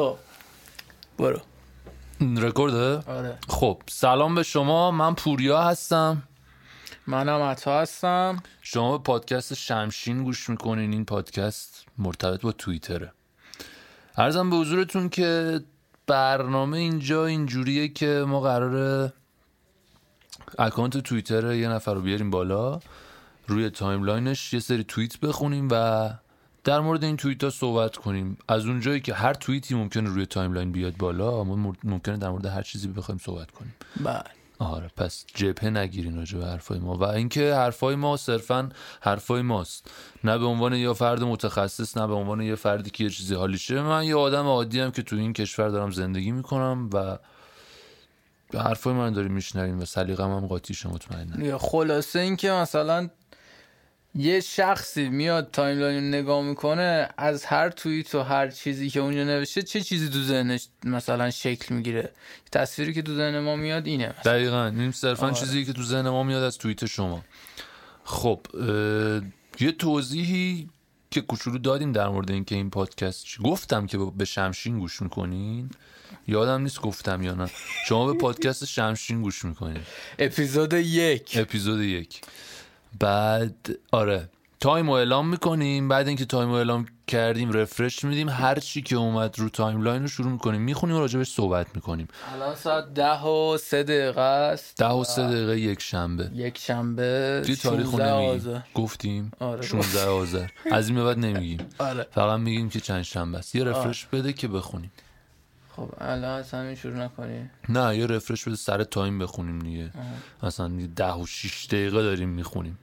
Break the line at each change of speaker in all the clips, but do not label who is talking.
خب. برو.
رکورده
آره.
خب سلام به شما. من پوریا هستم.
منم عطا هستم.
شما به پادکست شمشین گوش می‌کنین. این پادکست مرتبط با توییتره. عرضم به حضورتون که برنامه اینجا اینجوریه که ما قراره account توییتر یه نفر رو بیاریم بالا. روی timeline ش یه سری توییت بخونیم و در مورد این توییت ها صحبت کنیم. از اونجایی که هر توییتی ممکنه روی timeline بیاد بالا ما ممکنه در مورد هر چیزی بخوایم صحبت کنیم.
بله.
آره پس جبهه نگیرین راجع به حرفای ما. و اینکه حرفای ما صرفا حرفای ماست. نه به عنوان یه فرد متخصص نه به عنوان یه فردی که یه چیزی حالیشه من یه آدم عادی هم که تو این کشور دارم زندگی می‌کنم و حرفای من داریم میشنویم و سلیقه‌م هم قاطیشه مطمئنا
یا خلاصه اینکه مثلا یه شخصی میاد timeline نگاه می‌کنه از هر توییت و هر چیزی که اونجا نوشته چه چیزی تو ذهنش مثلا شکل می‌گیره؟ تصویری که تو ذهن ما میاد اینه مثلا.
دقیقا. این صرفا
آره.
چیزی که تو ذهن ما میاد از توییت شما. خب یه توضیحی که کوچولو دادیم در مورد اینکه این پادکست چی- گفتم که به شمشین گوش می‌کنین. یادم نیست گفتم یا نه. شما به پادکست شمشین گوش می‌کنین.
اپیزود یک.
اپیزود یک. بعد آره. time رو اعلام می‌کنیم بعد اینکه time رو اعلام کردیم refresh میدیم. هر چی که اومد رو timeline رو شروع می‌کنیم می‌خونیم و راجبش صحبت می‌کنیم.
الان ساعت ده و سه دقیقه است.
ده و سه دقیقه یک شنبه.
یک شنبه
توی تاریخ رو
16
نمیگیم. گفتیم
آره.
16 آذر. از این به بعد نمیگیم.
آره.
فقط میگیم که چند شنبه است. یه refresh بده که بخونیم.
خب الان از همین شروع نکنی.
نه یه refresh بده سر time بخونیم دیگه. مثلا ده و 6 دقیقه داریم می‌خونیم.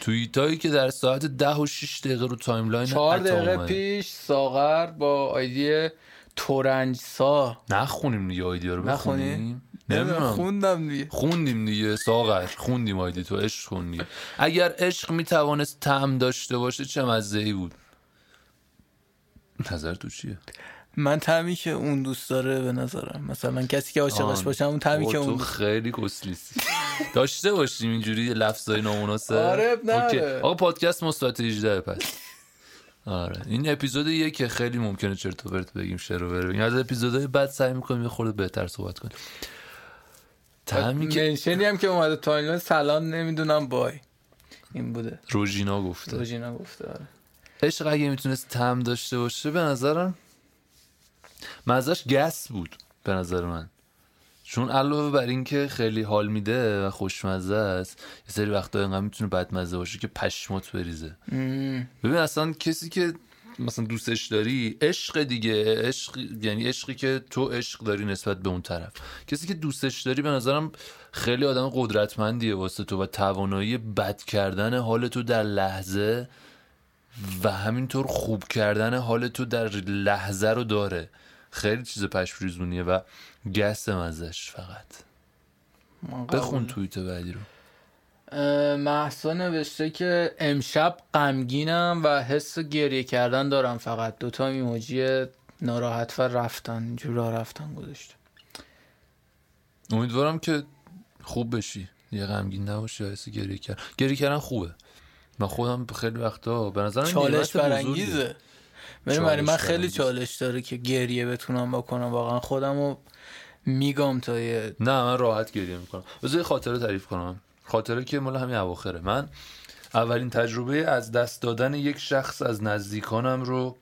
توییت هایی که در ساعت ده و 6 دقیقه رو timeline
چهار دقیقه
اومده.
پیش ساغر با ID تورنجسا.
نخونیم دیگه ID یا
رو؟
بخونیم.
نمی‌دونم
نمی‌دونم.
خوندم دیگه.
خوندیم دیگه ساغر. خوندیم ID تو عشق خوندی اگر عشق می‌توانست طعم داشته باشه چه مزه ای بود؟ نظر تو چیه؟
من تمی که اون دوست داره به نظرم. مثلا کسی که عاشقش
آن.
باشه اون
بابا
که اون
خیلی کسلیسی داشته باشیم اینجوری لفظای نامناسب؟
آره، نداره.
اوکی. آقا پادکست مثبت 18 پس. آره. این اپیزود که خیلی ممکنه چرت و پرت بگیم شروع بره بگیم. از اپیزودهای بعد سعی می‌کنیم یه خورده بهتر صحبت کنیم. تمی که
منشنی هم که اومده تایملاین سلام نمی‌دونم بای. این بوده.
روژینا گفته.
روژینا گفته آره.
عشق اگه می‌تونست تم داشته باشه به نظرم مزش گس بود به نظر من. چون علاوه بر اینکه خیلی حال میده و خوشمزه است یه سری وقتا اینقدر می‌تونه بدمزه باشه که پشمات بریزه.
مم.
ببین اصلا کسی که مثلا دوستش داری عشق دیگه عشق یعنی عشقی که تو عشق داری نسبت به اون طرف. کسی که دوستش داری به نظرم خیلی آدم قدرتمندیه واسه تو و توانایی بد کردن حال تو در لحظه و همینطور خوب کردن حال تو در لحظه رو داره. خیلی چیز پشپریزونیه و گس مزش فقط. بخون. توییت بعدی رو.
محسا نوشته که امشب غمگینم و حس گریه کردن دارم فقط. دوتا ایموجی ناراحت و رفتن. راه رفتن گذاشته.
امیدوارم که خوب بشی. یه غمگین نباشی حس گریه کرد گریه کردن خوبه. من خودم خیلی وقتا به نظرم
چالش. برانگیزه. برای من خیلی. چالش داره که گریه بتونم بکنم. واقعا خودم رو میگم تا یه
نه من راحت گریه می‌کنم. بذار یه خاطره تعریف کنم. خاطره که مال همین اواخره. من اولین تجربه از دست دادن یک شخص از نزدیکانم رو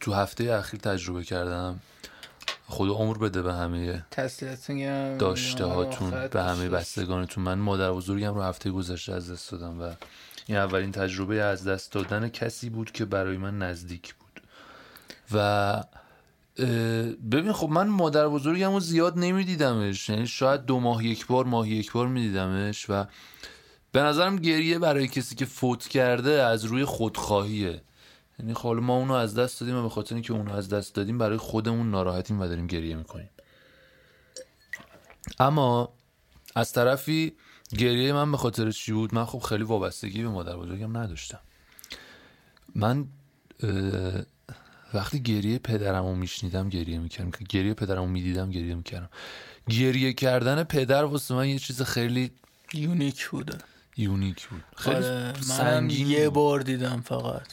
تو هفته اخیر تجربه کردم. خدا عمر بده به همه داشته هاتون به همه. بستگانتون. من مادر بزرگم رو هفته گذشته از دست دادم و این اولین تجربه از دست دادن کسی بود که برای من نزدیک بود. و ببین خب من مادر بزرگم رو زیاد نمیدیدمش. یعنی شاید دو ماه یک بار ماه یک بار میدیدمش و به نظرم گریه برای کسی که فوت کرده از روی خودخواهیه. یعنی خب ما اونو از دست دادیم و به خاطر اینکه اونو از دست دادیم برای خودمون ناراحتیم و داریم گریه می‌کنیم. اما از طرفی گریه من به خاطر چی بود؟ من خب خیلی وابستگی به مادر بزرگم نداشتم. من وقتی گریه پدرم رو میشنیدم گریه می‌کردم. گریه پدرم رو می‌دیدم گریه می‌کردم. گریه کردن پدر واسه من یه چیز خیلی
یونیک بوده
یونیک بود. خیلی
آره
سنگین
یه
بود.
بار دیدم فقط.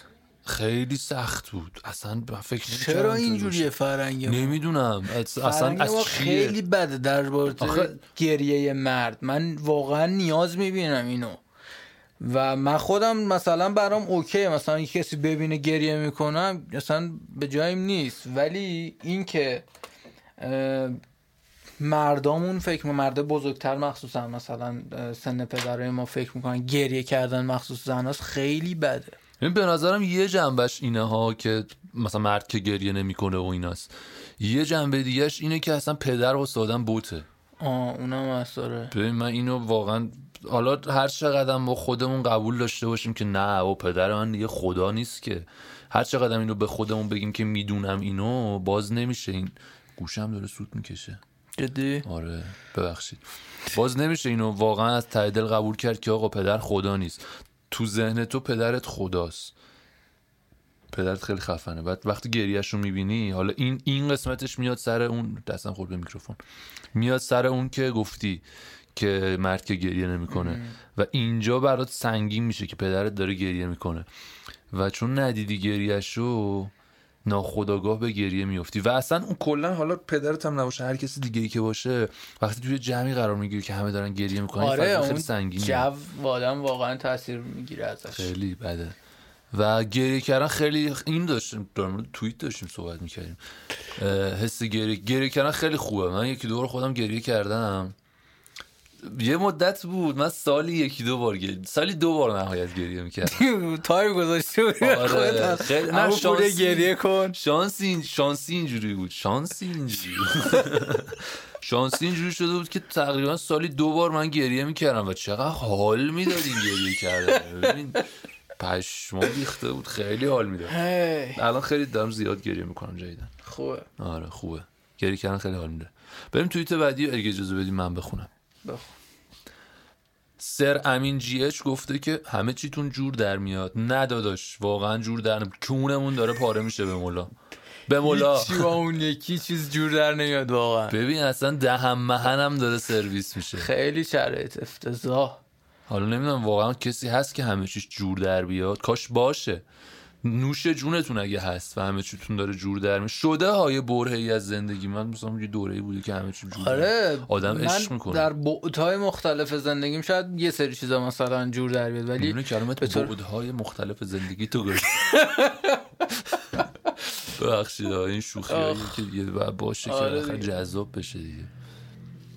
خیلی سخت بود. اصلا فکر
چرا اینجوریه فرنگ؟
نمی‌دونم. اصلا از چیه؟
خیلی بده در
آخه-
گریه مرد. من واقعا نیاز می‌بینم اینو. و من خودم مثلا برام اوکی مثلا یک کسی ببینه گریه می‌کنم مثلا به جایم نیست. ولی اینکه مردامون فکر می مرد بزرگتر مخصوصا مثلا سن پدرای ما فکر می‌کنن گریه کردن مخصوص زناست خیلی بده.
این به نظرم یه جنبش اینه ها که مثلا مرد که گریه نمی‌کنه و ایناست. یه جنبه دیگهش اینه که اصلا پدر استادم بوته.
آه اونم داره
ببین من اینو واقعا حالا هر چقدر ما خودمون قبول داشته باشیم که نه و پدر من دیگه خدا نیست که. هر چقدر اینو به خودمون بگیم که می‌دونم اینو باز نمیشه. این گوشم داره سود می‌کشه.
جدی؟
آره ببخشید. باز نمیشه اینو واقعا از ته دل قبول کرد که آقا پدر خدا نیست. تو ذهن تو پدرت خداست. پدرت خیلی خفنه. بعد وقتی گریهش رو می‌بینی حالا این این قسمتش میاد سر اون دستم خورد به میکروفون. میاد سر اون که گفتی که مرد که گریه نمی‌کنه. و اینجا برات سنگین میشه که پدرت داره گریه می‌کنه. و چون ندیدی گریهش رو ناخداگاه به گریه میفتی و اصلا اون کلا حالا پدرت هم نباشه هر کسی دیگه ای که باشه وقتی توی جمعی قرار می‌گیری که همه دارن گریه می‌کنن
آره
خیلی سنگینه
جو آدم واقعا تاثیر می‌گیره ازش.
خیلی بده. و گریه کردن خیلی این داشتیم در مورد توییت داشتیم صحبت می‌کردیم. حس گریه گریه کردن خیلی خوبه. من یکی دو بار خودم گریه کردم. یه مدت بود. من سالی یکی دو بار گریه سالی دو بار نهایت گریه می‌کردم.
تایم گذاشته بود
آره، خیلی- نه، شانسی.
گریه کن.
شانسی شانسی اینجوری بود. شانسی اینجوری. شانسی اینجوری شده بود که تقریبا سالی دو بار من گریه می‌کردم و چقدر حال می‌داد این گریه کردن. ببین پشما ریخته بود. خیلی حال می‌داد. الان خیلی دارم زیاد گریه می‌کنم جدیدن
خوبه.
آره خوبه. گریه کردن خیلی حال میده. بریم توییت بعدی اگه اجازه بدیم من بخونم.
بخون.
سر امین جی اچ گفته که همه چیتون جور در میاد. نه داداش واقعا جور در کونمون داره پاره میشه به مولا به مولا
هیچی با اون یکی چیز جور در نمیاد واقعا.
ببین اصلا دهم مهنم داره سرویس میشه.
خیلی شرایط افتضاح.
حالا نمی‌دونم واقعا کسی هست که همه چیش جور در بیاد؟ کاش باشه. نوش جونتون اگه هست و همه چیتون داره جور در شده های برهه ای از زندگی. من مثلا یه دوره بوده که همه چی جور
آره
آدم عشق
من
می‌کنه.
در بعدهای مختلف زندگیم شاید یه سری چیزا مثلا جور در بیاد ولی
میونه کلمت
به طور-
بعدهای مختلف زندگی تو گفت ببخشید این شوخی هایی
آخ.
که دیگه باید باشه که
آره دیگه.
جذاب بشه دیگه.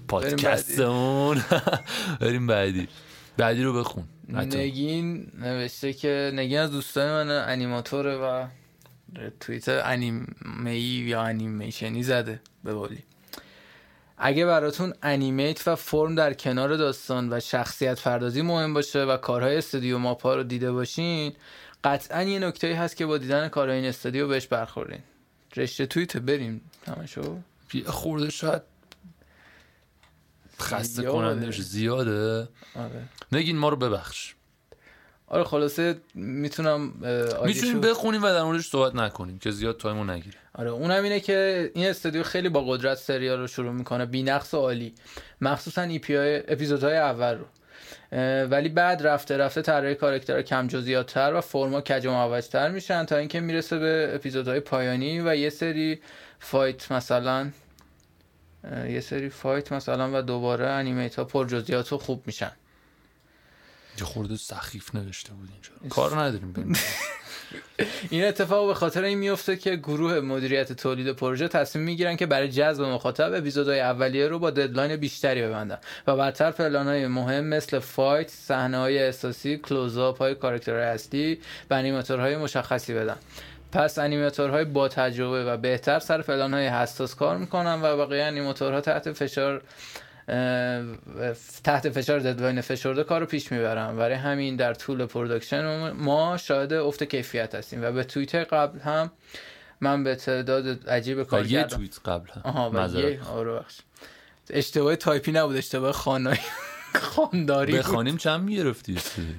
پادکستمون. بریم بعدی. بعدی رو بخون.
نگین نوشته که نگین از دوستان من انیماتوره و توییت انیمه یا انیمیشنی زده به قولی اگه براتون انیمیت و فرم در کنار داستان و شخصیت پردازی مهم باشه و کارهای استودیو ماپا رو دیده باشین قطعا یه نکته هست که با دیدن کارهای این استودیو بهش برخورین رشته توییت بریم. تماشا؟
خورده شاید خسته
زیاده.
کننده بشه زیاده.
آره.
نگین ما رو ببخش.
آره خلاصه می‌تونم
می‌تونیم بخونیم و در موردش صحبت نکنیم که زیاد تایمو نگیره
آره اونم اینه که این استودیو خیلی با قدرت سریال رو شروع می‌کنه. بی‌نقص و عالی. مخصوصا EP های اپیزودهای اول رو. ولی بعد رفته رفته طراحی کاراکترها کم جزئیات‌تر و فرما کج و میشن تا اینکه می‌رسه به اپیزودهای پایانی و یه سری fight مثلا یه سری fight مثلا و دوباره animate ها پر جزئیات و خوب میشن.
یه خورده سخیف نوشته بود اینجا. کار نداریم
این اتفاق به خاطر این میفته که گروه مدیریت تولید پروژه تصمیم می‌گیرن که برای جذب مخاطب اپیزودهای اولیه رو با deadline بیشتری ببندن و بعدتر پلانهای مهم مثل fight، صحنه های اساسی، کلوزآپ های کاراکترهای اصلی و انیماتورهای مشخصی بدن. پس انیماتورهای با تجربه و بهتر سر پلانهای حساس کار می‌کنن و بقیه انیماتورها تحت فشار تحت فشار deadline فشرده کار رو پیش می‌برن. برای همین در طول production ما شاهد افت کیفیت هستیم و به توییت قبل هم من به تعداد عجیب کار
یه توییت قبل هم.
آها. یه آره اشتباه تایپی نبود اشتباه خوانایی خانداری بود.
بخوانیم چند می‌گرفتی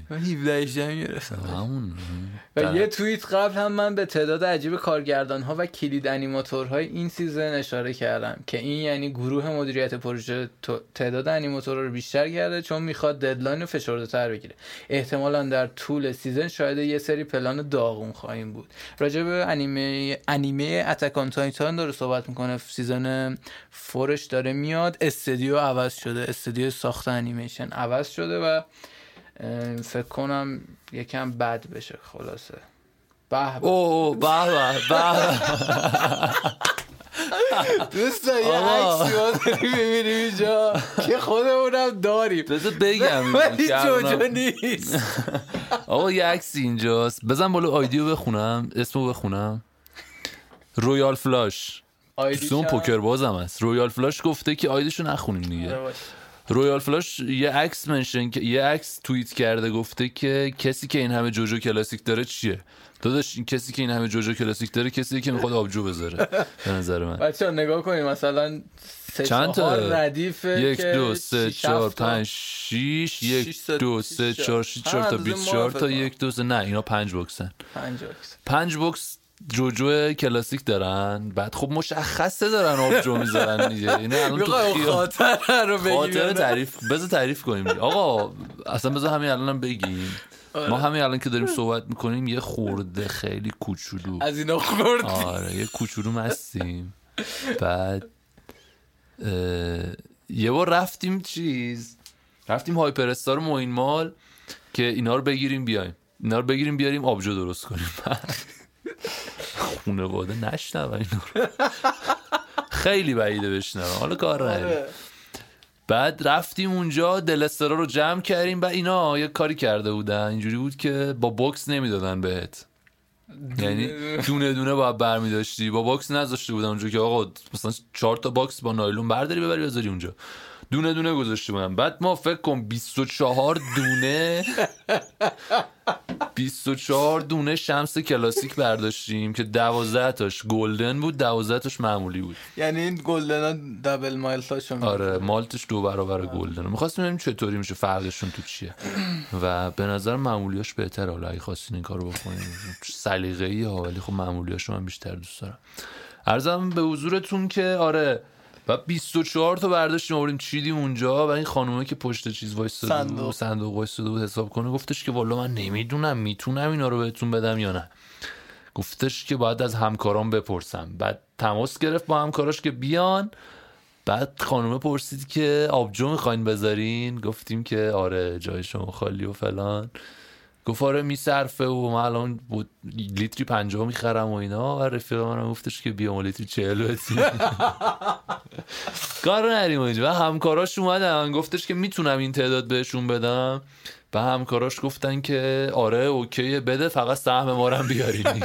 من 17 18 گرفتم
همون.
و یه توییت قبل هم من به تعداد عجیب کارگردان ها و کلید انیماتورهای این season اشاره کردم که این یعنی گروه مدیریت پروژه تعداد انیماتورها رو بیشتر کرده چون می‌خواد deadline رو فشرده تر بگیره. احتمالا در طول season شاید یه سری پلان داغون خواهیم بود. راجع به انیمه انیمه Attack on Titan داره صحبت می‌کنه. season فورش داره میاد. استودیو عوض شده. استودیو ساخت انیمیشن عوض شده و فکر کنم یکم بد بشه خلاصه. به به.
به به
دوستا یه. عکسی ما داریم می‌بینیم اینجا. که خودمونم داریم.
بذار بگم.
ولی جوجو
الانم-
نیست.
آقا یه عکسی اینجاست. بزن بالا آیدیو بخونم. اسمو بخونم. Royal
Flush.
دوستون پوکر بازم هست. Royal Flush گفته که ID شو نخونیم دیگه.
آره.
Royal Flush یه عکس mention که یه عکس توییت کرده گفته که کسی که این همه جوجو کلاسیک داره چیه داداش این کسی که این همه جوجو کلاسیک داره کسی که می‌خواد آبجو بذاره به نظر من
بچه ها نگاه کنیم مثلا سه
چند تا؟
ردیفه
یک دو سه چهار. پنج شیش یک دو سه. چهار شیش چهار تا بیست چهار تا. یک دو سه نه اینا پنج box ن
پنج عکس.
پنج box جوجو کلاسیک دارن بعد خب مشخصه دارن آبجو می‌ذارن دیگه. اینه الان تو
خاطر رو بگیم
خاطر؟ تعریف بذار تعریف کنیم. آقا اصلا بذار همین الانم بگیم.
آره.
ما همین الان که داریم صحبت می‌کنیم یه خورده خیلی کوچولو.
از اینا خورد
آره یه کوچولو مستیم. بعد اه، یه بار رفتیم چیز؟ رفتیم هایپر استار موین مال که اینا رو بگیریم بیایم. اینا رو بگیریم بیاریم آبجو درست کنیم. خونواده نشنون اینا رو. خیلی بعیده بشنون حالا کار نداریم.
آره.
بعد رفتیم اونجا دلسترا رو جمع کردیم و اینا یه کاری کرده بودن. اینجوری بود که با box نمی‌دادن بهت. یعنی دونه. دونه باید برمی داشتی با box نذاشته بودن اونجا که آقا مثلا چهار تا box با نایلون برداری ببری بذاری اونجا. دونه دونه گذاشته بودن بعد ما فکر کن 24 دونه 24 دونه شمس کلاسیک برداشتیم که 12 تاش گلدن بود 12 تاش معمولی بود.
یعنی این گلدن ها دبل مایل می‌گیره.
آره مالتش دو برابر گلدن می‌خواستیم ببینیم چطوری میشه فرقشون تو چیه. و به نظر معمولیاش بهتر حالا اگه خواستین این کارو بکنین سلیقه‌ای ای ها ولی خب معمولیاش من بیشتر دوست دارم. ارزم به حضورتون که آره و 24 تا برداشتیم آوردیم چیدیم اونجا و این خانومه که پشت چیز وایساده بود
صندوق.
صندوق وایساده بود حساب کنه. گفتش که والا من نمی‌دونم می‌تونم اینا رو بهتون بدم یا نه. گفتش که باید از همکارام بپرسم. بعد تماس گرفت با همکاراش که بیان. بعد خانومه پرسید که آبجو می‌خواین بذارین؟ گفتیم که آره جای شما خالی و فلان. گفت آره میصرفه و من الان بود لیتری پنجاه می‌خرم و اینا. و رفیق منم گفتش که بیا لیتری چهل بدیم کار نریم اونجا و همکاراش اومدن. گفتش که می‌تونم این تعداد بهشون بدم. و همکاراش گفتن که آره اوکی بده فقط سهم ما رو هم بیارین.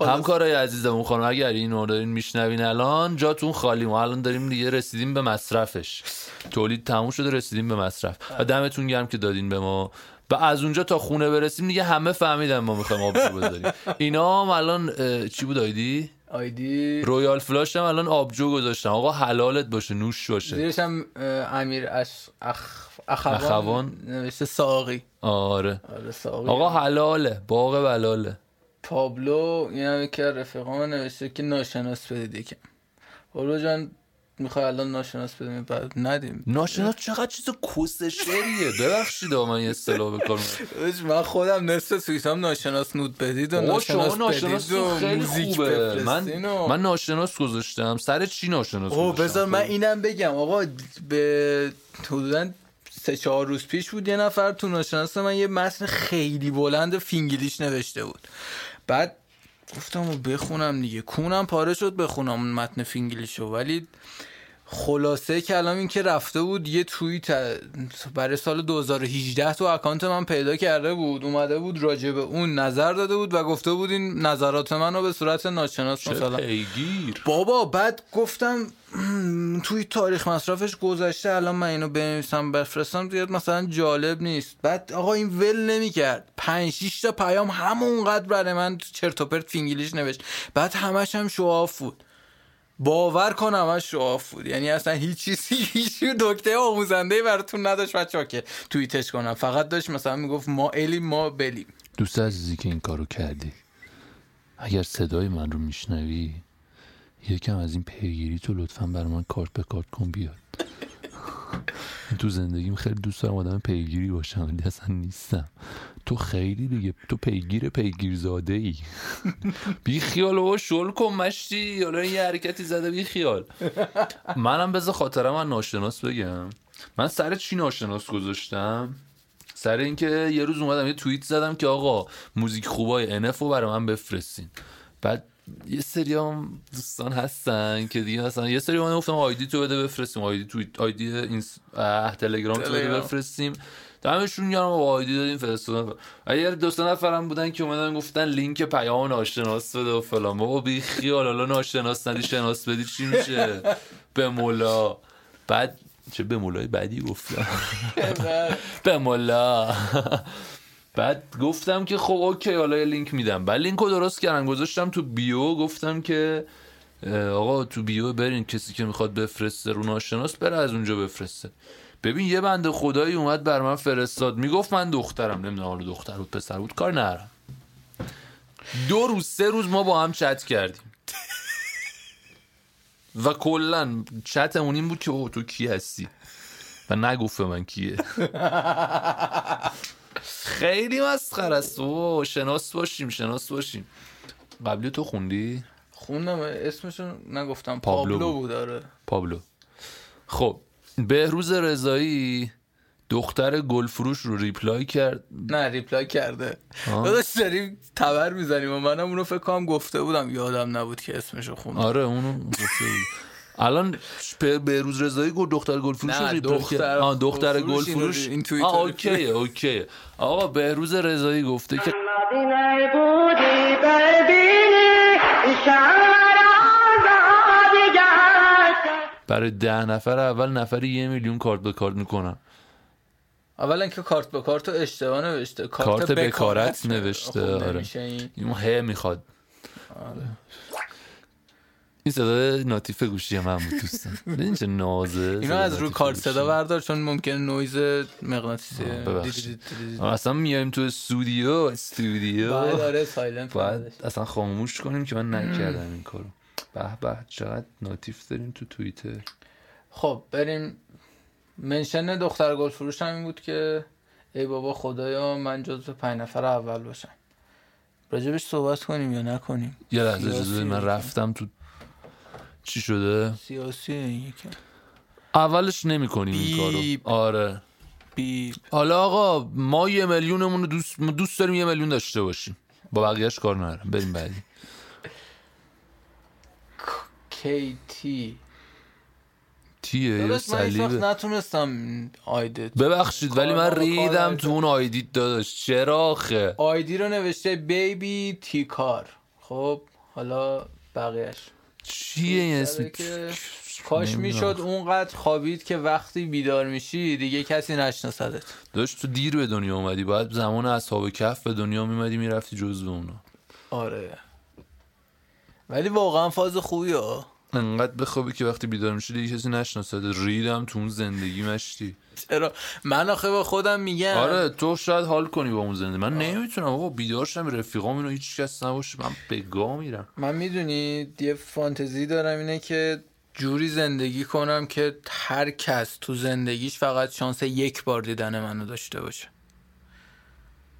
همکارای عزیزمون خانم اگر اینو دارین میشنوین الان جاتون خالی. ما الان داریم دیگه رسیدیم به مصرفش. تولید تموم شده رسیدیم به مصرف. و دمتون گرم که دادین به ما. و از اونجا تا خونه برسیم دیگه همه فهمیدن ما می‌خوایم آبجو بذاریم. اینا هم الان چی بود ID؟
ID؟
Royal Flush هم الان آبجو گذاشتن. آقا حلالت باشه نوش باشه.
زیرش هم امیر اش... اخ... اخوان,
اخوان.
نوشته ساقی.
آره.
آره ساقی.
آقا حلاله باغ بلاله.
پابلو این هم یکی از رفیقان نوشته که ناشناس بدید یکم. پابلو جان می‌خوای الان ناشناس بدیم بعد ندیم.
ناشناس چقدر چیز کسشریه ببخشید آقا من یه اصلاح بکنم.
من خودم نصف توییتام ناشناس nude بدید و ناشناس
ناشناس
بدید و
خیلی خوبه. من من ناشناس گذاشتم. سر چی ناشناس گذاشتم؟
بذار من
خب.
اینم بگم. آقا به حدودا سه چهار روز پیش بود یه نفر تو ناشناس من یه متن خیلی بلند فینگلیش نوشته بود. بعد گفتم و بخونم دیگه. کونم پاره شد بخونم اون متن فینگلیشو ولی خلاصه کلام این که رفته بود یه توییت برای سال 2018 تو account من پیدا کرده بود. اومده بود راجع به اون نظر داده بود و گفته بود این نظرات من رو به صورت ناشناس مثلا
پیگیر.
بابا بعد گفتم توی تاریخ مصرفش گذشته الان من اینو بنویسم بفرستم زیاد مثلا جالب نیست. بعد آقا این ول نمی‌کرد. پنج تا پیام همونقدر برای من چرت و پرت فینگلیش نوشت. بعد همش هم شواف بود. باور کن همش شواف بود. یعنی اصلا هیچ چیزی هیچ دکته آموزنده براتون نداشت بچه که توییتش کنم فقط داشت مثلا می‌گفت ما الیم ما بلیم.
دوست عزیزی که این کارو کردی اگر صدای من رو میشنوی یکم از این پیگیری تو لطفا بر من کارت به کارت کن بیاد. تو زندگیم خیلی دوست دارم آدم پیگیری باشم ولی اصلا نیستم. تو خیلی دیگه تو پیگیر پیگیر زاده ای بی خیال و شل کن مشتی. حالا یه حرکتی زده بی خیال منم بذار خاطرم من ناشناس بگم. من سر چی ناشناس گذاشتم؟ سر اینکه یه روز اومدم یه توییت زدم که آقا موزیک خوبای انف رو برای من بفرستین. بعد یه سری هم دوستان هستن که دیگه مثلا یه سری من گفتم آیدی تو بده بفرستیم آیدی توییت آیدی اینس... تلگرام تو بده بفرستیم. دمشون گرم ID دادیم فرستادن. اگر دو سه نفرم بودن که اومدن گفتن لینک پیام ناشناس بده و فلان. بابا بی خیال حالا ناشناس ندی شناس بدی چی میشه؟ به مولا. بعد چه به مولای بعدی گفتم؟ به مولا. بعد گفتم که خب okay حالا لینک میدم. بعد لینک رو درست کردم گذاشتم تو bio گفتم که آقا تو بیو برین کسی که می‌خواد بفرسته رو ناشناس بره از اونجا بفرسته. ببین یه بنده خدایی اومد بر من فرستاد. می‌گفت من دخترم. نمی‌دونم حالا دختر بود پسر بود کار نرم دو روز سه روز ما با هم چت کردیم. و کلا چتمون این بود که او تو کی هستی؟ و نگفت من کیه. خیلی مسخره است. او شناس باشیم شناس باشیم. قبلی تو خوندی؟
خوندم اسمشون نگفتم. پابلو, پابلو بود. آره.
پابلو. خب بهروز رضایی دختر گلفروش رو reply کرد.
نه reply کرده. داداش داریم تبر می‌زنیم و منم اونو فکر کنم گفته بودم یادم نبود که اسمشو خوندم.
آره اونو گفته بود. الان بهروز رضایی گفت دختر گلفروش رو reply
دختر آه
دختر گلفروش این آه okay okay آقا بهروز رضایی گفته که برای ده نفر اول نفری یه میلیون کارت به کارت می‌کنن.
اولا که کارت به کارت اشتباه نوشته.
کارت, کارت بکارت. نوشته خب آره. این ه می‌خواد. آره. این صدا ناتیف گوشی من بود دوستان این چه نازه
اینو از رو کارت صدا بردار چون ممکن نویز مغناطیسی
اصلا میایم تو استودیو استودیو.
باید آره
اصلا خاموش کنیم که من نکردم این کارو. به به چقدر ناتیف داریم تو توییتر.
خب بریم. منشن دختر گل فروش هم این بود که ای بابا خدایا من جزو پنج نفر اول باشم. راجبش صحبت کنیم یا نکنیم؟
یه لحظه من رفتم تو چی شده؟
سیاسی این
اولش نمی کنیم این کارو. آره.
بیب.
حالا آقا ما یه میلیونمون رو دوست دوست داریم یه میلیون داشته باشیم. با بقیهش کار ندارم. بریم بعدی.
تی
تیه یا
صلیبه نتونستم آیدیت
ببخشید ولی من ریدم تو اون آیدیت داداش. چرا آخه؟
آیدی رو نوشته بیبی تی کار خب حالا بقیهش
چیه این اسم؟
کاش می‌شد اونقدر خوابید که وقتی بیدار میشی دیگه کسی نشناسدت.
داشت تو دیر به دنیا اومدی باید زمان اصحاب کف به دنیا میمدی می‌رفتی جزو اونا.
آره. ولی واقعا فاز خوبی ها
انقدر بخوابی که وقتی بیدار میشه دیگه کسی نشناسد ریدم تو اون زندگی مشتی.
چرا؟ من آخه به خودم میگم.
آره تو شاید حال کنی با اون زندگی. من نمی‌تونم. آقا بیدار شم رفیقام اینو هیچ کس نباشه. من بگا میرم.
من می‌دونی یه فانتزی دارم اینه که جوری زندگی کنم که هر کس تو زندگیش فقط شانس یک بار دیدن منو داشته باشه.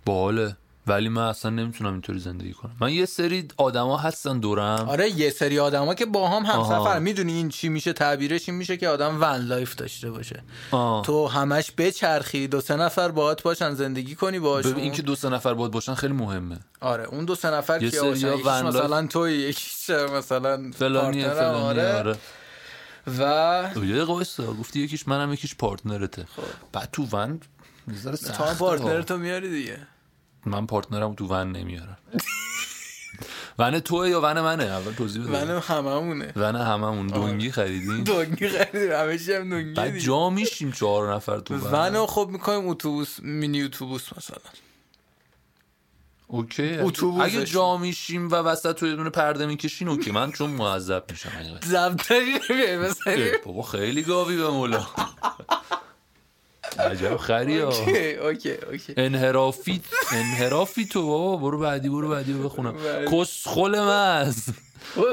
باحاله. ولی من اصلا نمی‌تونم اینطوری زندگی کنم. من یه سری آدما هستن دورم.
آره یه سری آدما که با هم همسفر. می‌دونی این چی میشه؟ تعبیرش این میشه که آدم van life داشته باشه.
آه.
تو همش بچرخی دو سه نفر باهات باشن زندگی کنی باشون
ببین اینکه دو سه نفر باهات باشن خیلی مهمه.
آره اون دو سه نفر
که
مثلا تو یکیش مثلا
فلانی فلانی آره. آره.
و
یه قایستا گفتی یکیش منم یکیش partner ته خب. بعد تو ون
تو هم partner تو میاری دیگه.
من partner م تو ون نمیارم. ون توه یا ون منه؟ اول توضیح بده.
ون هممونه.
ون هممون. دونگی خریدیم
دونگی خریدیم. همه هم دونگی
بعد جا میشیم چهار نفر تو
ون. ون خب می‌کنیم اتوبوس مینی اتوبوس مثلا.
okay.
اتوبوسش.
اگه جا میشیم و وسط تو یه دونه پرده می‌کشین okay. من چون معذب میشم. اه، بابا خیلی گاوی به مولا. عجب خری
okay okay
انحرافی انحرافی تو بابا برو بعدی برو بعدی رو بخونم. کسخل محض.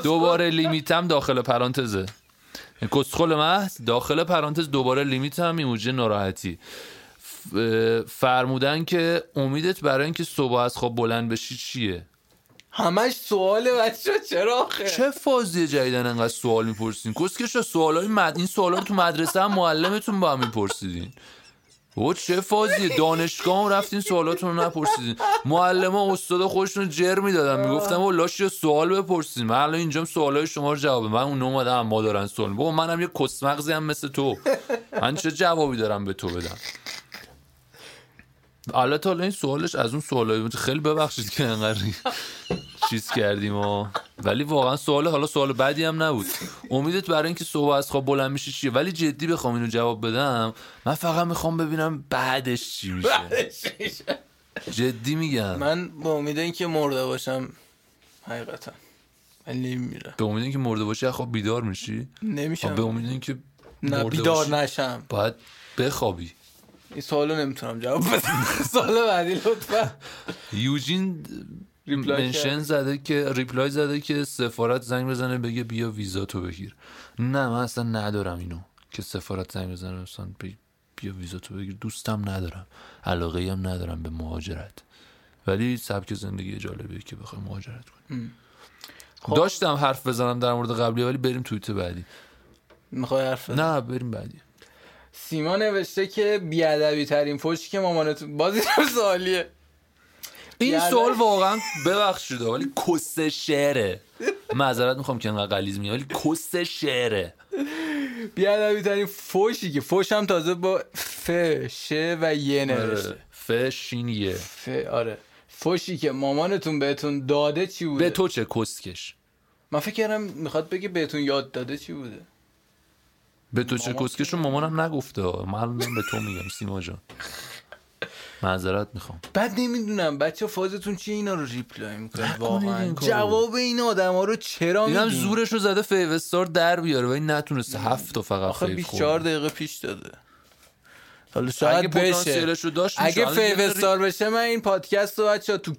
دوباره لیمیتم داخل پرانتزه. کسخل محض داخل پرانتز دوباره لیمیت هم ایموجی ناراحتی. فرمودن که امیدت برای اینکه صبح از خواب بلند بشی چیه؟
همش سوال بچه چرا آخه؟
چه فازی جدیدن انقدر سوال می‌پرسین؟ کسکش سوال های مد... این سوال تو مدرسه هم معلمتون با هم میپرسیدین. و چه فازیه؟ دانشگاه هم رفتین سوالاتون رو نپرسیدین. معلم استاد خودشون رو جر می‌دادن. می‌گفتم و لاش سوال بپرسین. من الان اینجا سوال های شما رو جواب من اون اومدم ما دارن سوال بابا منم یه کسمغزی هم مثل تو. من چه جوابی دارم به تو بدم؟ البته حالا این سوالش از اون سوالای خیلی ببخشید که انقدر چیز کردیم و ولی واقعا سوال حالا سوال بعدی هم نبود. امیدت برای اینکه صبح از خواب بلند میشی چیه؟ ولی جدی بخوام اینو جواب بدم من فقط می‌خوام ببینم بعدش چی میشه. جدی میگم.
من با امید اینکه مرده باشم حقیقتا. ولی میره
به امید اینکه مرده باشی خواب بیدار میشی؟ آه، به
نمیشم
امید اینکه
نه بیدار نشم.
باید بخوابی.
این سوالو نمی‌تونم جواب بدم. سوال بعدی لطفا.
یوجین منشن. زده که ریپلای زده که سفارت زنگ بزنه بگه بیا ویزا تو بگیر. نه من اصلا ندارم اینو که سفارت زنگ بزنه بگه بیا ویزا تو بگیر. دوستم ندارم. علاقه هم ندارم به مهاجرت. ولی سبک زندگی جالبیه که بخوای مهاجرت کنی.
خب.
داشتم حرف بزنم در مورد قبلی ولی بریم توییت بعدی.
می‌خوای حرف بزنی؟
نه بریم بعدی.
سیما نوشته که بیادبی ترین فوشی که مامانتون بازی هم سوالیه.
این
یعنی-
سوال واقعا ببخشید ولی کس شعره. معذرت می‌خوام که انقدر غلیظ میگم ولی کس شعره.
بیادبی ترین فوشی که فوش هم تازه با ف ش و ی نوشته.
آره. فشین یه
ف آره. فوشی که مامانتون بهتون داده چی بوده؟
به تو چه کسکش؟
من فکر کردم می‌خواد بگه بهتون یاد داده چی بوده.
به تو چه کسکش رو مامانم نگفته من به تو میگم سیما جان. معذرت می‌خوام.
بعد نمی‌دونم بچه فازتون چیه؟ اینا رو reply می‌کنه واقعا. جواب این آدم ها رو چرا
اینم
میدین
زورش رو زده fav star در بیاره ولی نتونسته هفت تا فقط
آخه
fav
24
خورده.
دقیقه پیش داده. حالا شاید بشه.
رو داشت
اگه
می‌شه. الان یه
fav
ذره-
استار بشه من این پادکست رو بچه تو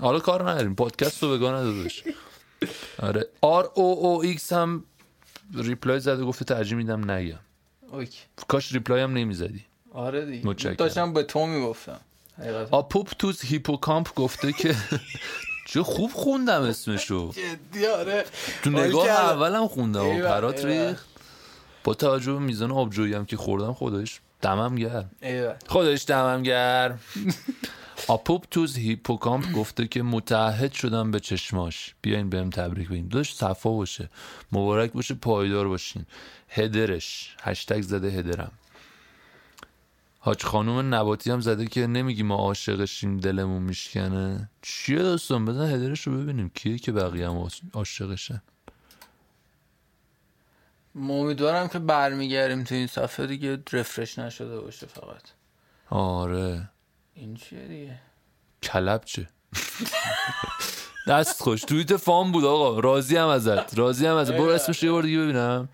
حالا کار نداریم. پادکست رو به گا ندادش آره. آر او او ایکس هم reply زده گفته ترجیح میدم نگم.
اوکی.
کاش reply هم نمی‌زدی.
آره دیگه.
متشکرم.
داشتم به تو می‌گفتم.
آپوپتوس هیپوکامپ گفته که چه خوب خوندم اسمشو.
جدی آره.
تو نگاه. اولم خوندم و
پرام.
ریخت. با توجه به میزان آبجویی هم که خوردم خودش دمم گرم. خودش دمم گرم. آپوپتوس هیپوکامپ گفته که متعهد شدم به چشماش. بیاین بهم تبریک بگیم. داشت صفا باشه. مبارک باشه پایدار باشین. header ش. هشتگ زده header م. حاج خانوم نباتی هم زده که نمیگی ما عاشقشیم دلمون میشکنه. چیه داستان؟ بزن header ش رو ببینیم. کیه که بقیه هم عاش- عاشقشن؟
امیدوارم که برمیگردیم تو این صفحه دیگه. refresh نشده باشه فقط.
آره.
این چیه دیگه؟
کلب چه؟ دست خوش. توییت فام بود آقا. راضی هم ازت. راضی هم ازت. برو اسمش یه بار دیگه ببینم.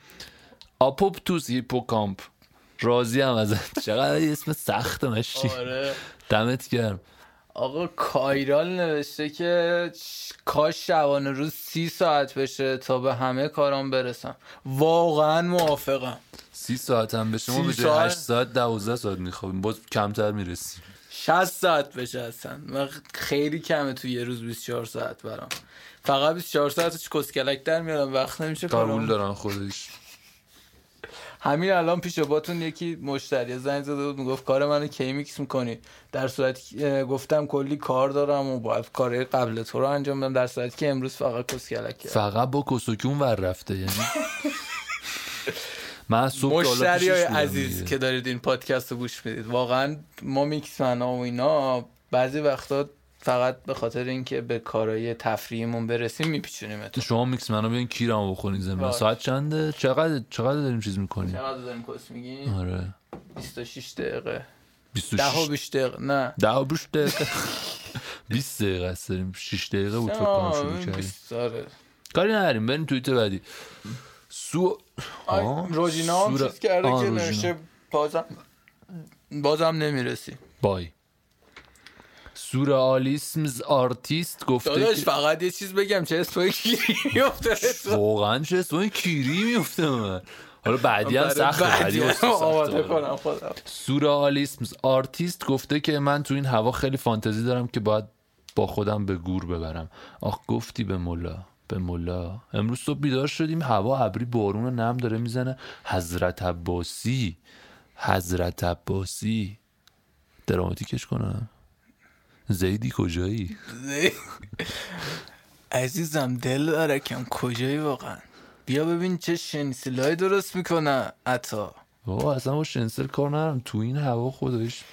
آپوپتوس هیپوکامپ. راضی هم ازت. چقدر اسم سخت مشتی
آره.
دمت گرم.
آقا کایرال نوشته که کاش شبانه روز سی ساعت بشه تا به همه کارام برسم. واقعا موافقم.
سی ساعت هم بشه. ما به جای
ساعت؟
هشت ساعت دوازده ساعت میخوابیم. باز کمتر می‌رسیم.
60 ساعت بشه اصلا. من خیلی کمه تو یه روز 24 ساعت برام. فقط 24 ساعتش کسکلک در میارم وقت نمیشه
قبول دارن خودش.
همین الان پیش باتون یکی مشتری زنگ زده بود می‌گفت کار منو کی میکس می‌کنی؟ در صورتی اه، گفتم کلی کار دارم و باید کار قبل تو رو انجام بدم در صورتی که امروز فقط کسکلک کردم.
فقط با کسوکیون ور رفته یعنی؟
مشتری های عزیز. که دارید این پادکست رو گوش می‌دید. واقعا ما mixman و اینا بعضی وقتا فقط به خاطر اینکه به کارهای تفریحیمون برسیم میپیچونیم
شما میکس منو بیاین کیرمو بخورین زمین.
باش.
ساعت چنده؟ چقدر چقدر داریم چیز می‌کنیم؟
چقدر داریم کس میگیم؟
آره.
26 دقیقه. ده و بیش دقیقه. نه.
ده و بیش دقیقه. 20 دقیقه است داریم. 6 دقیقه بود فکر کنم شروع کردیم.
داره.
کاری نداریم. بریم توییتر بعدی. سو
روژینا هم چیز کرده که. نوشته بازم بازم نمی‌رسی.
bye. سورئالیسمز آرتیست گفته
داداش فقط یه چیز بگم چه اسمای کیری میفته
واقعا چه اسمای کیری میفته من حالا بعدی هم سخته بعدی واسه سخته.
آماده کنم خودم.
سورئالیسمز آرتیست گفته که من تو این هوا خیلی فانتزی دارم که باید با خودم به گور ببرم. آخ گفتی به ملا به ملا. امروز صبح بیدار شدیم هوا ابری بارون و نم داره می‌زنه. حضرت عباسی حضرت عباسی. دراماتیکش کنم. زیدی کجایی؟
عزیزم دل داره کم کجایی واقعا؟ بیا ببین چه شنسیلای درست می‌کنه عطا.
بابا اصلا با شنسل کار ندارم. تو این هوا خودش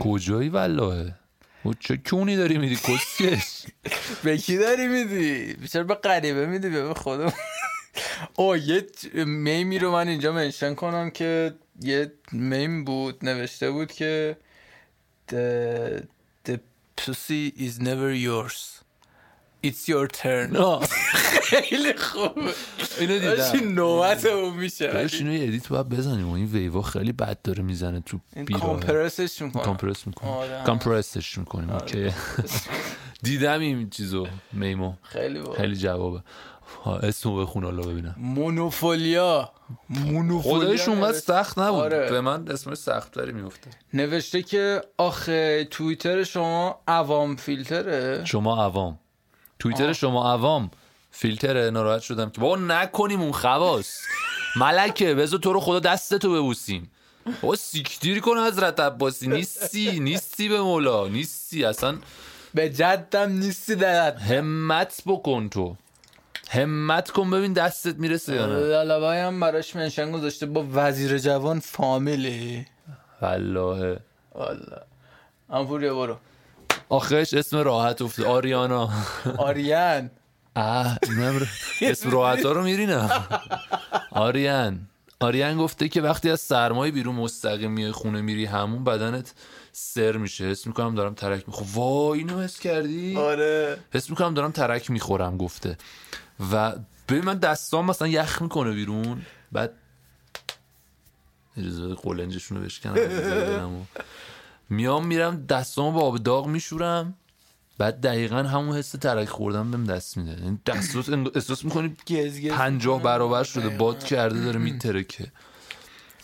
کجایی والله؟ و چه کونی داری میری؟ کسکش؟
به کی داری میدی؟ بیشتر به غریبه میدی؟ به خودم. او یه میمی رو من اینجا منشن کنم که یه میم بود نوشته بود که pussy is never yours. It's your turn. خیلی خوبه
اینو
داشتی نوبت اون میشه.
داشت اینو یه edit باید بزنیم و این ویوا خیلی بد داره می‌زنه تو
این
بیراه
compress ش می‌کنم
compress می‌کنیم
آره.
compress ش می‌کنیم اوکی. دیدم این چیزو میمو.
خیلی
خیلی جوابه. اسمو بخون حالا ببینم.
مونوفولیا. مونوفولیا
خدایش اونقدر. سخت نبود.
آره.
به من اسمش سخت تری میفته
نوشته که آخه توییتر شما عوام فیلتره؟
شما عوام. توییتر شما عوام فیلتر ناراحت شدم که بابا نکنیم اون خواص. ملکه بذار تو رو خدا دستتو ببوسیم. بابا سیکتیری کن حضرت عباسی. نیستی نیستی به مولا. نیستی. اصلا
به جدم نیستی درد
همت بکن تو. همت کن ببین دستت می‌رسه یا نه.
لالابای هم براش منشن گذاشته با وزیر جوان فامیلی.
والله.
والا امپوریا برو.
آخرش اسم راحت افته آریانا.
آریان.
رو- اسم راحت ها رو میرینم. آریان. آریان گفته که وقتی از سرمایه بیرون مستقیم میای خونه میری همون بدنت سر میشه حس می‌کنم دارم ترک می‌خورم. وای اینو حس کردی؟
آره.
حس می‌کنم دارم ترک می‌خورم گفته. و ببین من دستام مثلا یخ می‌کنه بیرون. بعد اجازه قلنجشون رو بشکنم میام میرم دستامو با آب داغ میشورم. بعد دقیقا همون حس ترک خوردن بهم دست میده. یعنی دستات احساس می‌کنی پنجاه برابر شده باد کرده داره میترکه.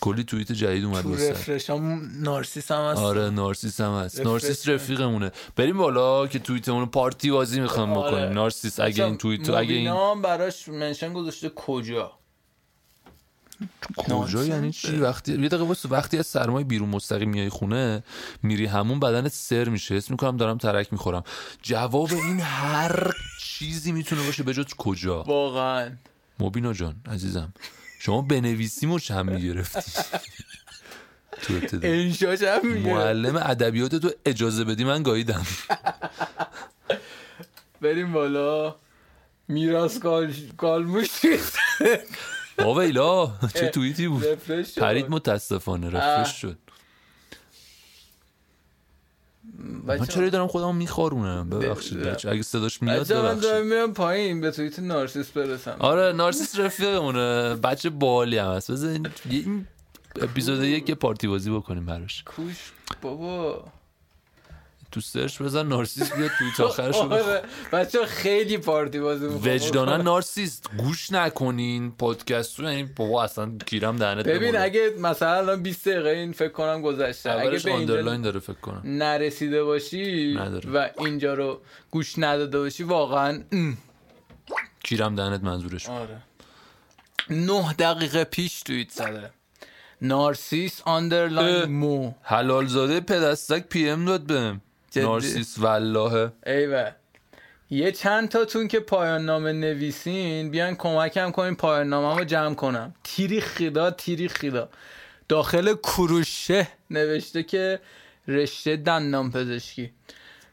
کلی توییت جدید اومد
تو رفرش هم نارسیس هم هست.
آره نارسیس هم هست. نارسیس. رفیقمونه. بریم بالا که توییتمون رو پارتی بازی می‌خوایم
آره.
بکنیم. نارسیس اگه این توییت اگه این
براش منشن گذاشته کجا؟
کجا. یعنی چی؟ وقتی یه دقیقه واسه وقتی از سرمایه بیرون مستقیم میای خونه میری همون بدنت سر میشه. حس می‌کنم دارم ترک می‌خورم. جواب این هر چیزی می‌تونه باشه به جز کجا؟
واقعا.
مبینا جان عزیزم. شما بنویسیم و چم می‌گرفتی. تو
انشاش هم میگه
معلم ادبیات تو اجازه بدی من گاییدم.
بریم بالا. میراس کال کالموش
آقا ویلا چه توییتی بود.
رفرش شد.
پرید متاسفانه رفرش شد. من چرا؟ دارم خودم میخارونم؟ ببخشید اگه صداش میاد
من دارم میرم پایین به توییت نارسیس برسم.
آره نارسیس رفیقمونه. بچه بالی هم هست. بذار این اپیزود یک یه پارتی بازی بکنیم براش.
کوش بابا.
تو search بزن نارسیس بیاد توییت آخرش.
آره بچه خیلی پارتی بازی.
وجدانا نارسیست گوش نکنین پادکست رو یعنی بابا اصلا کیرم دهنت
ببین. اگه مثلا الان 20 دقیقه این فکر کنم گذشته اگه به
underline داره فکر کنم
نرسیده باشی
نداره.
و اینجا رو گوش نداده باشی واقعا.
کیرم دهنت منظورش
آره نه دقیقه پیش توییت زده نارسیس آندرلاین. مو
حلال زاده پدستک پی ام داد بهم؟ نارسیس والله
ایوه. یه چند تاتون که پایان نامه نویسین بیان کمکم کنین پایان نامه رو جمع کنم. تیری خیدا تیری خیدا. داخل کروشه نوشته که رشته دندان پزشکی.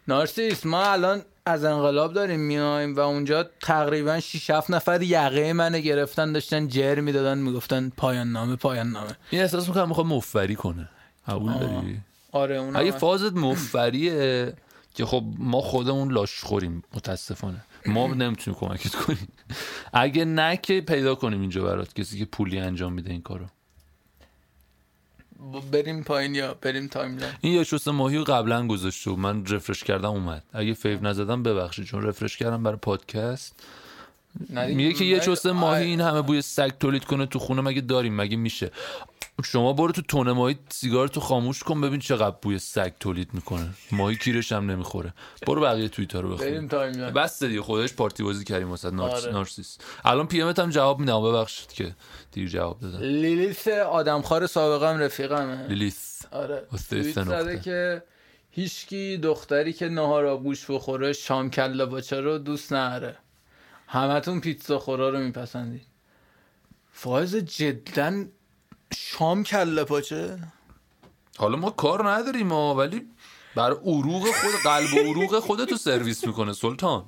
نارسیس ما الان از انقلاب داریم میایم و اونجا تقریبا 6 7 نفر یقه منو گرفتن داشتن جر می‌دادن می‌گفتن پایان نامه پایان نامه.
این احساس می‌کنم می‌خواد مفری کنه. قبول داری؟
آره اون
اگه فازت مفریه که خب ما خودمون لاش خوریم متاسفانه. ما نمی‌تونیم کمکت کنیم. اگه نه که پیدا کنیم اینجا برات کسی که پولی انجام میده این کارو.
بریم پایین یا بریم timeline؟
این یه شست ماهی رو قبلا گذاشته من refresh کردم اومد. اگه fav نزدم ببخشید چون refresh کردم برای پادکست. میگه که یه چست ماهی این همه بوی سگ تولید کنه تو خونه مگه داریم؟ مگه میشه؟ شما برو تو تونه ماهی سیگار تو خاموش کن ببین چقدر بوی سگ تولید می‌کنه. ماهی کیرش هم نمی‌خوره. برو بقیه توییتر رو بخون. بس دیگه خودش پارتی بازی کردیم واسه نارس...
آره.
نارسیس. الان پی هم جواب میدم ببخشید که دیر جواب دادم.
لیلیت آدمخوار سابقم رفیقمه.
لیلیث
آره. زده. که هیچکی دختری که نهار آبگوش بخوره شام کله باچه رو دوست نره همتون پیتزا خورا رو میپسندید فایز جدا شام کله پاچه.
حالا ما کار نداریم ما ولی بر عروق خود قلب و عروق خودتو سرویس می‌کنه سلطان.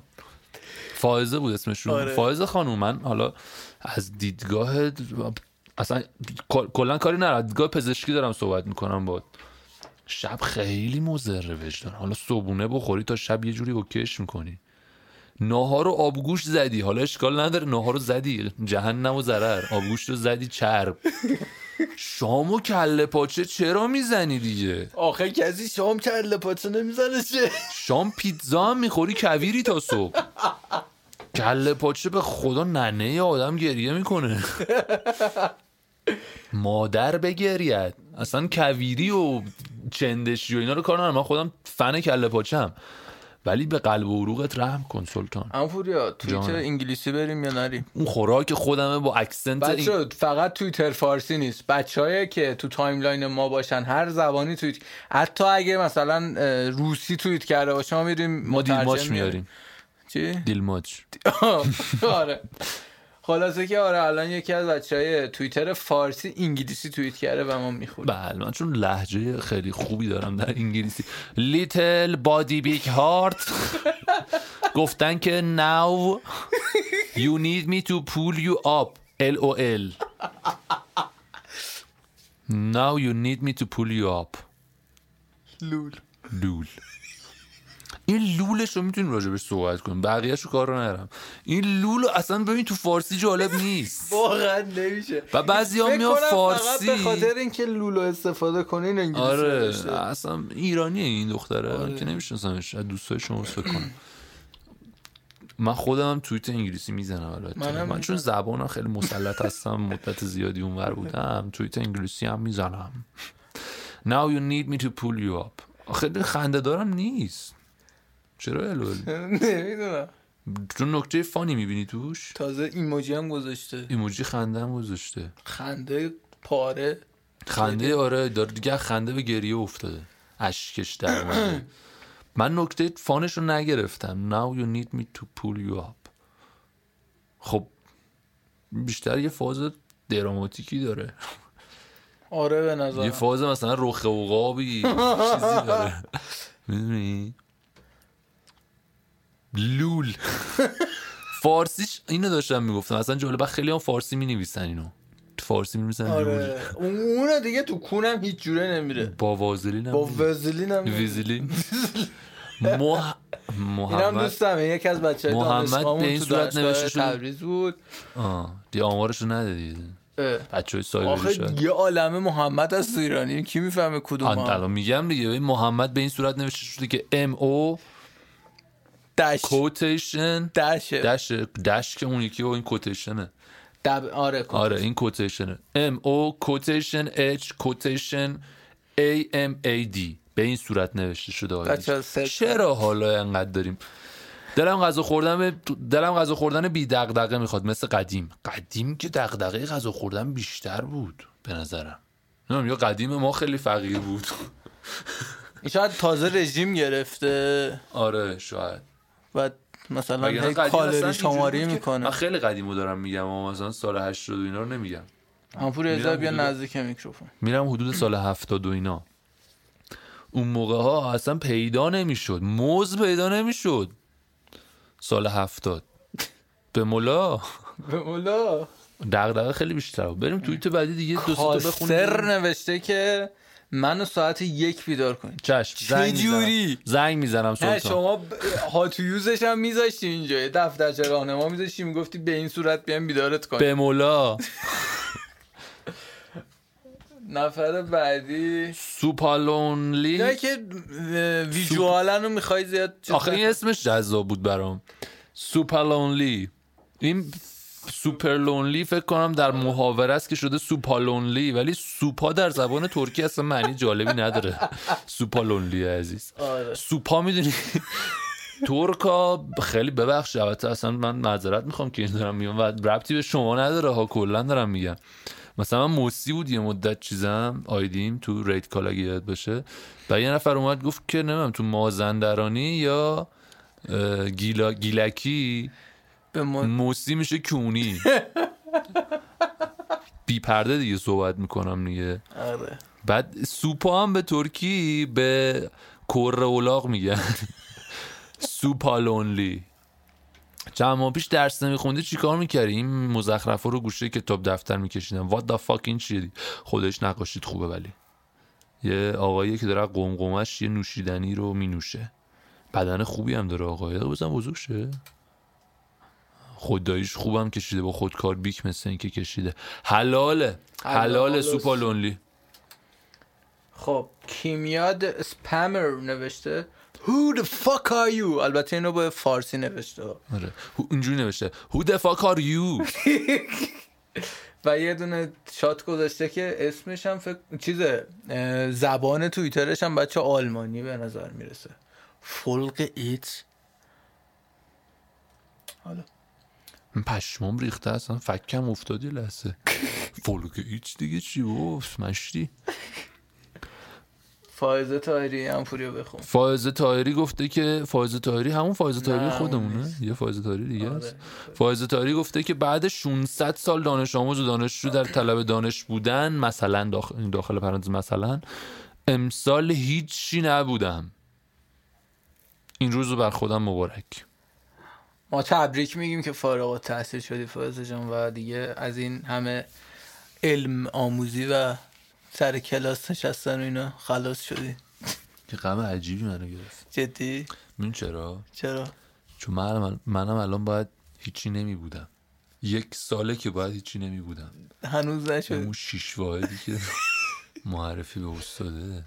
فائزه بود اسمش رو
آره.
فائزه خانوم من حالا از دیدگاه اصلا کل- کلا کاری ندارم. دیدگاه پزشکی دارم صحبت می‌کنم با شب خیلی مضر وجدان حالا صبونه بخوری تا شب یه جوری اوکیش می‌کنی. ناهار رو آبگوش زدی. حالا اشکال نداره. ناهار رو زدی. جهنم و ضرر. آبگوش رو زدی. چرب. شام و کله پاچه چرا می‌زنی دیگه؟
آخه کسی شام کله پاچه نمی‌زنه چه؟
شام پیتزا هم می‌خوری کویری تا صبح. کله پاچه به خدا ننه آدم گریه می‌کنه. مادر بگرید اصلا کویری و چندشی و اینا رو کار ندارم. من خودم فن کله پاچم ولی به قلب و عروقت رحم کن سلطان.
پوریا توییتر. انگلیسی بریم یا نریم؟
اون خوراک خودمه با accent این...
فقط توییتر فارسی نیست. بچه که تو timeline ما باشن هر زبانی توییت حتی اگه مثلا روسی توییت کرده باشه ما میریم
ما دیلماچ میاریم.
چی؟
دیلماچ.
آره. خلاصه که آره الان یکی از بچه های توییتر فارسی انگلیسی توییت کرده و ما می‌خوریم
بله من چون لهجه خیلی خوبی دارم در انگلیسی. little body big heart گفتن که now you need me to pull you up. LOL now you need me to pull you up.
LOL.
LOL. این LOL ش رو می‌تونیم راجبش صحبت کنیم بقیهش رو کار رو نرم این LOL اصلا ببین تو فارسی جالب نیست.
واقعا نمیشه.
و بعضی ها میان فارسی
به خاطر اینکه لولو استفاده کنین انگلیسی
آره
نوشته.
اصلا ایرانیه این دختره.
آره.
که نمیشناسمش. از دوستای شما فکر کنم. من خودم هم توییت انگلیسی می‌زنم البته.
منم
من چون زبانم خیلی مسلط هستم مدت زیادی اونور بودم توییت انگلیسی هم می‌زنم. Now you need me to pull you up. خیلی خنده دارم نیست. چرا الول
نمی‌دونم.
چون نکته فانی می‌بینی توش؟
تازه ایموجی هم گذاشته.
ایموجی خنده هم گذاشته.
خنده پاره.
خنده آره داره دیگه خنده به گریه افتاده. اشکش در اومده. من نکته فانش رو نگرفتم. Now you need me to pull you up. خب بیشتر یه فاز دراماتیکی داره.
آره به
یه
نظر
فاز مثلا رخ عقابی چیزی داره. می‌دونی؟ لول. فارسیش اینو داشتم می‌گفتم. اصلا جالبه خیلی هم فارسی می نویسن اینو. تو فارسی می نویسن
آره. اون- اونه دیگه تو کونم هیچ جوره نمیره
با وازلین
با
نویسن.
وزلین هم.
ویزیلی مح...
اینم
محمد
دوستمه یکی از بچه
محمد به این صورت نوشته شده.
تبریز بود.
آه. دی آمارشو ندادی. بچه های سایبری
آخه
شاید.
یه عالمه محمد از ایرانی کی می‌فهمه کدوم
الان میگم دیگه. محمد به این صورت نوشته شده که ام او
دش
کوتیشن.
دشه.
دش دش که اون یکی و این کوتیشنه.
دب... آره کن.
آره این کوتیشنه. ام او کوتیشن اچ کوتیشن ای ام ای دی به این صورت نوشته شده چرا حالا انقدر داریم؟ دلم غذا خوردن دلم غذا خوردن بی دغدغه می‌خواد مثل قدیم. قدیم که دغدغه غذا خوردن بیشتر بود به نظرم. نمی‌دونم یا قدیم ما خیلی فقیر بود.
شاید تازه رژیم گرفته.
آره شاید.
و مثلا هی کالری شماری می‌کنه.
من خیلی قدیمو دارم میگم اما مثلا سال 80 و اینا رو نمیگم.
همپور ازا بیا
حدود-
نزدیک میکروفون.
میرم حدود سال 70 و اینا. اون موقع ها اصلا پیدا نمی‌شد. موز پیدا نمی‌شد. سال هفتاد. به ملا
به مولا.
دغدغه خیلی بیشتر بریم توییت بعدی دیگه. دو تا بخونیم.
نوشته که منو ساعت یک بیدار کنید
چشم زنگ
جوری؟
زنگ می‌زنم سلطان.
شما ب... هاتو یوزش هم میذاشتی اینجا. دفترچه راهنما میذاشتی می‌گفتی به این صورت بیام بیدارت کنیم.
به مولا.
نفر بعدی.
سوپالونلی.
نه که ویژوالا رو می‌خوای زیاد
آخه این. اسمش جذاب بود برام. سوپالونلی. این سوپر لونلی فکر کنم در محاوره است که شده سوپالونلی ولی سوپا در زبان ترکی اصلا معنی جالبی نداره. سوپالونلی عزیز.
آره.
سوپا می‌دونی؟ ترکا خیلی ببخش البته اصلا من معذرت می‌خوام که این دارم میگم و ربطی به شما نداره ها کلا دارم میگم. مثلا من موسی بود یه مدت چیزم آیدیم تو ریت کال اگه یاد باشه. و یه نفر اومد گفت که نمیم تو مازندرانی یا گیلا گیلکی
به ما-
موسی میشه کونی. بی پرده دیگه صحبت می‌کنم دیگه.
آره.
بعد سوپا هم به ترکی به کره اولاغ میگن. سوپالونلی چند ماه پیش درس نمیخوندی چیکار می‌کردی؟ این مزخرفا رو گوشه کتاب دفتر میکشیدم. What the fuck این چیه؟ دی؟ خودش نقاشید خوبه ولی. یه آقایی که داره قمقمش یه نوشیدنی رو مینوشه. بدن خوبی هم داره آقایی بزن بزرگ شه. خداییش خوبم کشیده با خودکار بیک مثل این که کشیده. حلاله. حلال
حلاله.
سوپالونلی
خب کیمیاد اسپمر نوشته. Who the fuck are you? البته اینو با فارسی نوشته.
آره. اینجوری نوشته. Who the fuck are you?
و یه دونه شات گذاشته که اسمش هم فکر چیزه زبان توییترش هم بچه آلمانی به نظر می‌رسه. فولق ایت حالا.
پشمام ریخته اصلا فکم افتادی لحظه. فولک ایچ دیگه چی؟ اوف مشتی.
فائزه تایری هم پوریو بخون.
فائزه تایری گفته که فائزه تایری همون فائزه تایری
نه،
خودمونه. یه فائزه تایری دیگه
آره.
است. فائزه تایری گفته که بعد 600 سال دانش آموز و دانشجو در طلب دانش بودن مثلا داخل, داخل پرانتز مثلا امسال هیچی نبودم. این روز رو بر خودم مبارک.
ما تبریک میگیم که فارغ التحصیل شدی فائزه جان و دیگه از این همه علم آموزی و سر کلاس نشستن و اینا خلاص شدی.
که غم عجیبی منو گرفت.
جدی؟
این چرا؟
چرا؟
چون من منم الان باید هیچی نمی بودم یک ساله که باید هیچی نمی بودم
هنوز نشد.
اون شیش واحدی که معرفی به استاده.
من-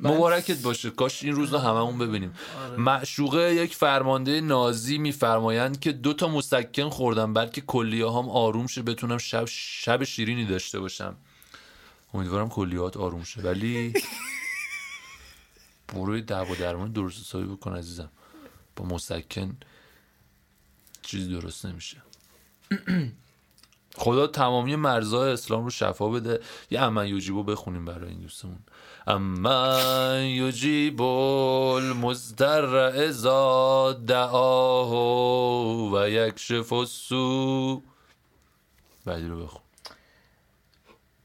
مبارکت باشه کاش این روز رو هممون ببینیم.
آره.
معشوقه یک فرمانده نازی میفرمایند که دو تا مسکن خوردم بلکه کلیه هم آروم شه بتونم شب شب شیرینی داشته باشم. امیدوارم کلیات آروم شه. ولی برو دعوا درمان درست حسابی بکن عزیزم. با مسکن چیزی درست نمیشه. خدا تمامی مرزهای اسلام رو شفا بده. یه امن یوجیبو بخونیم برای این دوستمون. امن یوجیب المزدر ازا دعاه و یکشف السو بعدی رو بخون.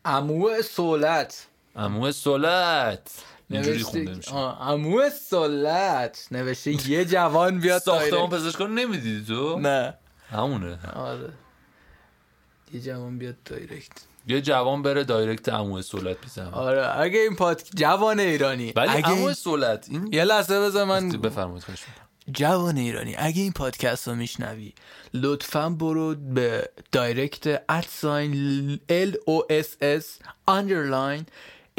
عمو سولت
امو سولت
نوشته عمو سولت نوشته یه جوان بیاد
ساختمان پزشکان نمی‌دیدی تو؟
نه.
همونه.
آره. یه جوان بیاد direct.
یه جوان بره direct امو سولت بیزنه
آره اگه این پاد جوان ایرانی
ولی
اگه این-
سولت این
یه لحظه بذار من
بفرمایید می‌کنم.
جوان ایرانی اگه این پادکست رو میشنوی لطفا برو به direct at sign L O S S underline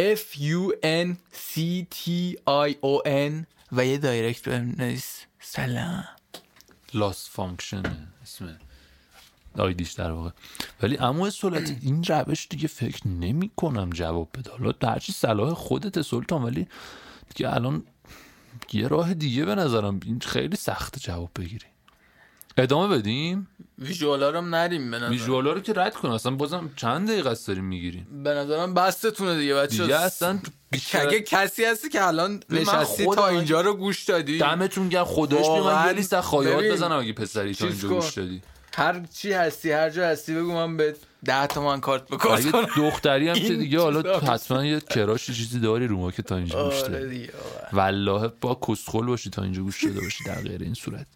f u n c t i o n و یه direct بهم سلام.
loss function اسم ID ش در واقع ولی اما سولت این روش دیگه فکر نمی کنم جواب بده. حالا هرچی صلاح خودت سلطان ولی دیگه الان یه راه دیگه به نظرم. این خیلی سخت جواب بگیری. ادامه بدیم؟
ویژوالا رو هم نریم به نظرم.
ویژوالا رو که رد کن. اصلا بازم چند دقیقه است داریم می‌گیریم.
به نظرم بستتونه دیگه بچه
دیگه اصلا بیشتر
اگه کسی هستی که الان نشستی تا اینجا رو گوش دادی.
دمتون گرم. خدایش بی من
واقعاً
یه لیست خواهیات بزنم اگه پسری تا اینجا. گوش دادی.
هر چی هستی هر جا هستی بگو من به ده تومن کارت بکارت
اگه
کنم.
دختری هم که دیگه حالا حتما یه کراشی چیزی داری رو ما که تا اینجا گوش
آره
دادی.
واقعا.
والله با کسخل باشی تا اینجا گوش داده باشی در غیر این صورت.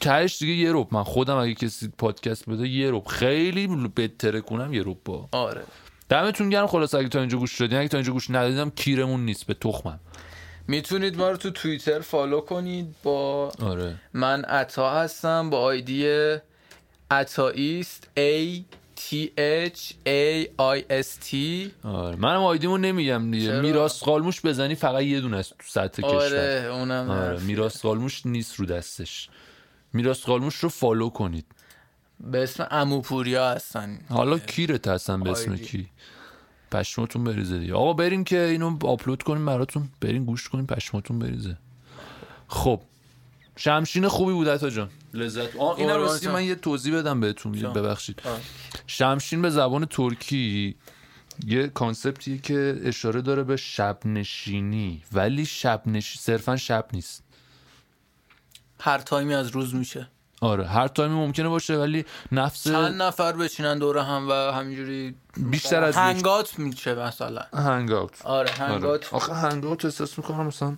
تهش دیگه یه روب من خودم اگه کسی پادکست بده یه روب خیلی بهتره کنم یه روب با.
آره.
دمتون گرم خلاص اگه تا اینجا گوش دادین. اگه تا اینجا گوش ندادیدم کیرمون نیست به تخمم.
می‌تونید ما رو تو توییتر فالو کنید با
آره.
من عطا هستم با آیدی عطاییست A T H A I S T.
آره. منم آیدیمو نمیگم دیگه؟ میراث قالموش بزنی فقط یه دونه است تو سطح کشور.
آره اونم
آره. میراث قالموش نیست رو دستش. میراث قالموش رو follow کنید.
به اسم اموپوریا هستن.
حالا کیرت هستن به اسم. کی؟ پشماتون بریزه دیگه. آقا بریم که اینو آپلود کنیم براتون. بریم گوش کنیم پشماتون بریزه. خب. شمشین خوبی بود عطا جان. لذت آه
قربان
راستی
جان.
من یه توضیح بدم بهتون. ببخشید
آه.
شمشین به زبان ترکی یه concept یه که اشاره داره به شب نشینی ولی شب نشی صرفا شب نیست
هر time ی از روز میشه
آره هر time ی ممکنه باشه ولی نفس
چند نفر بشینن دور هم و همینجوری
بیشتر از
hangout میشه مثلا
hangout
آره
آره.
hangout
آخه hangout احساس می‌کنم مثلا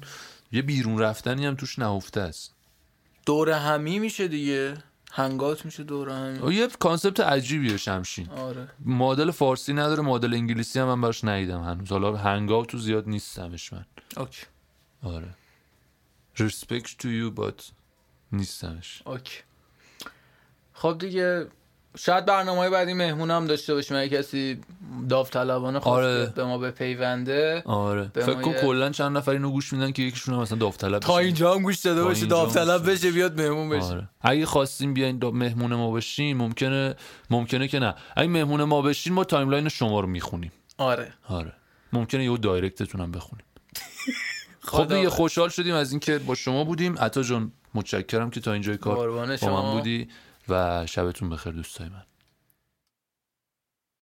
یه بیرون رفتنی هم توش نهفته است
دور همی میشه دیگه. hangout میشه دور همی.
یه concept عجیبیه شمشین.
آره.
مدل فارسی نداره مدل انگلیسی هم من براش ندیدم هنوز. حالا hangout تو زیاد نیستمش من.
OK.
آره. Respect to you but نیستمش.
OK. خب دیگه شاید برنامه های بعدی مهمون هم داشته باشیم. اگه کسی داوطلبانه خواست
آره.
به ما بپیونده
آره.
به
فکر
ما
کن
یه-
کلا چند نفر اینو گوش میدن که یکیشون هم مثلا داوطلب
تا
بشه.
اینجا هم گوش داده
تا
باشه
اینجا
داوطلب بشه بیاد مهمون بشه.
آره. اگه خواستیم بیاین مهمون ما بشین ممکنه ممکنه که نه. اگه مهمون ما بشین ما timeline شما رو می‌خونیم.
آره.
آره. ممکنه یه دایرکتتون هم بخونیم. خب دیگه خوشحال شدیم از اینکه با شما بودیم. عطا جان متشکرم که تا اینجای کار با. من بودی. و شبتون بخیر دوستای من.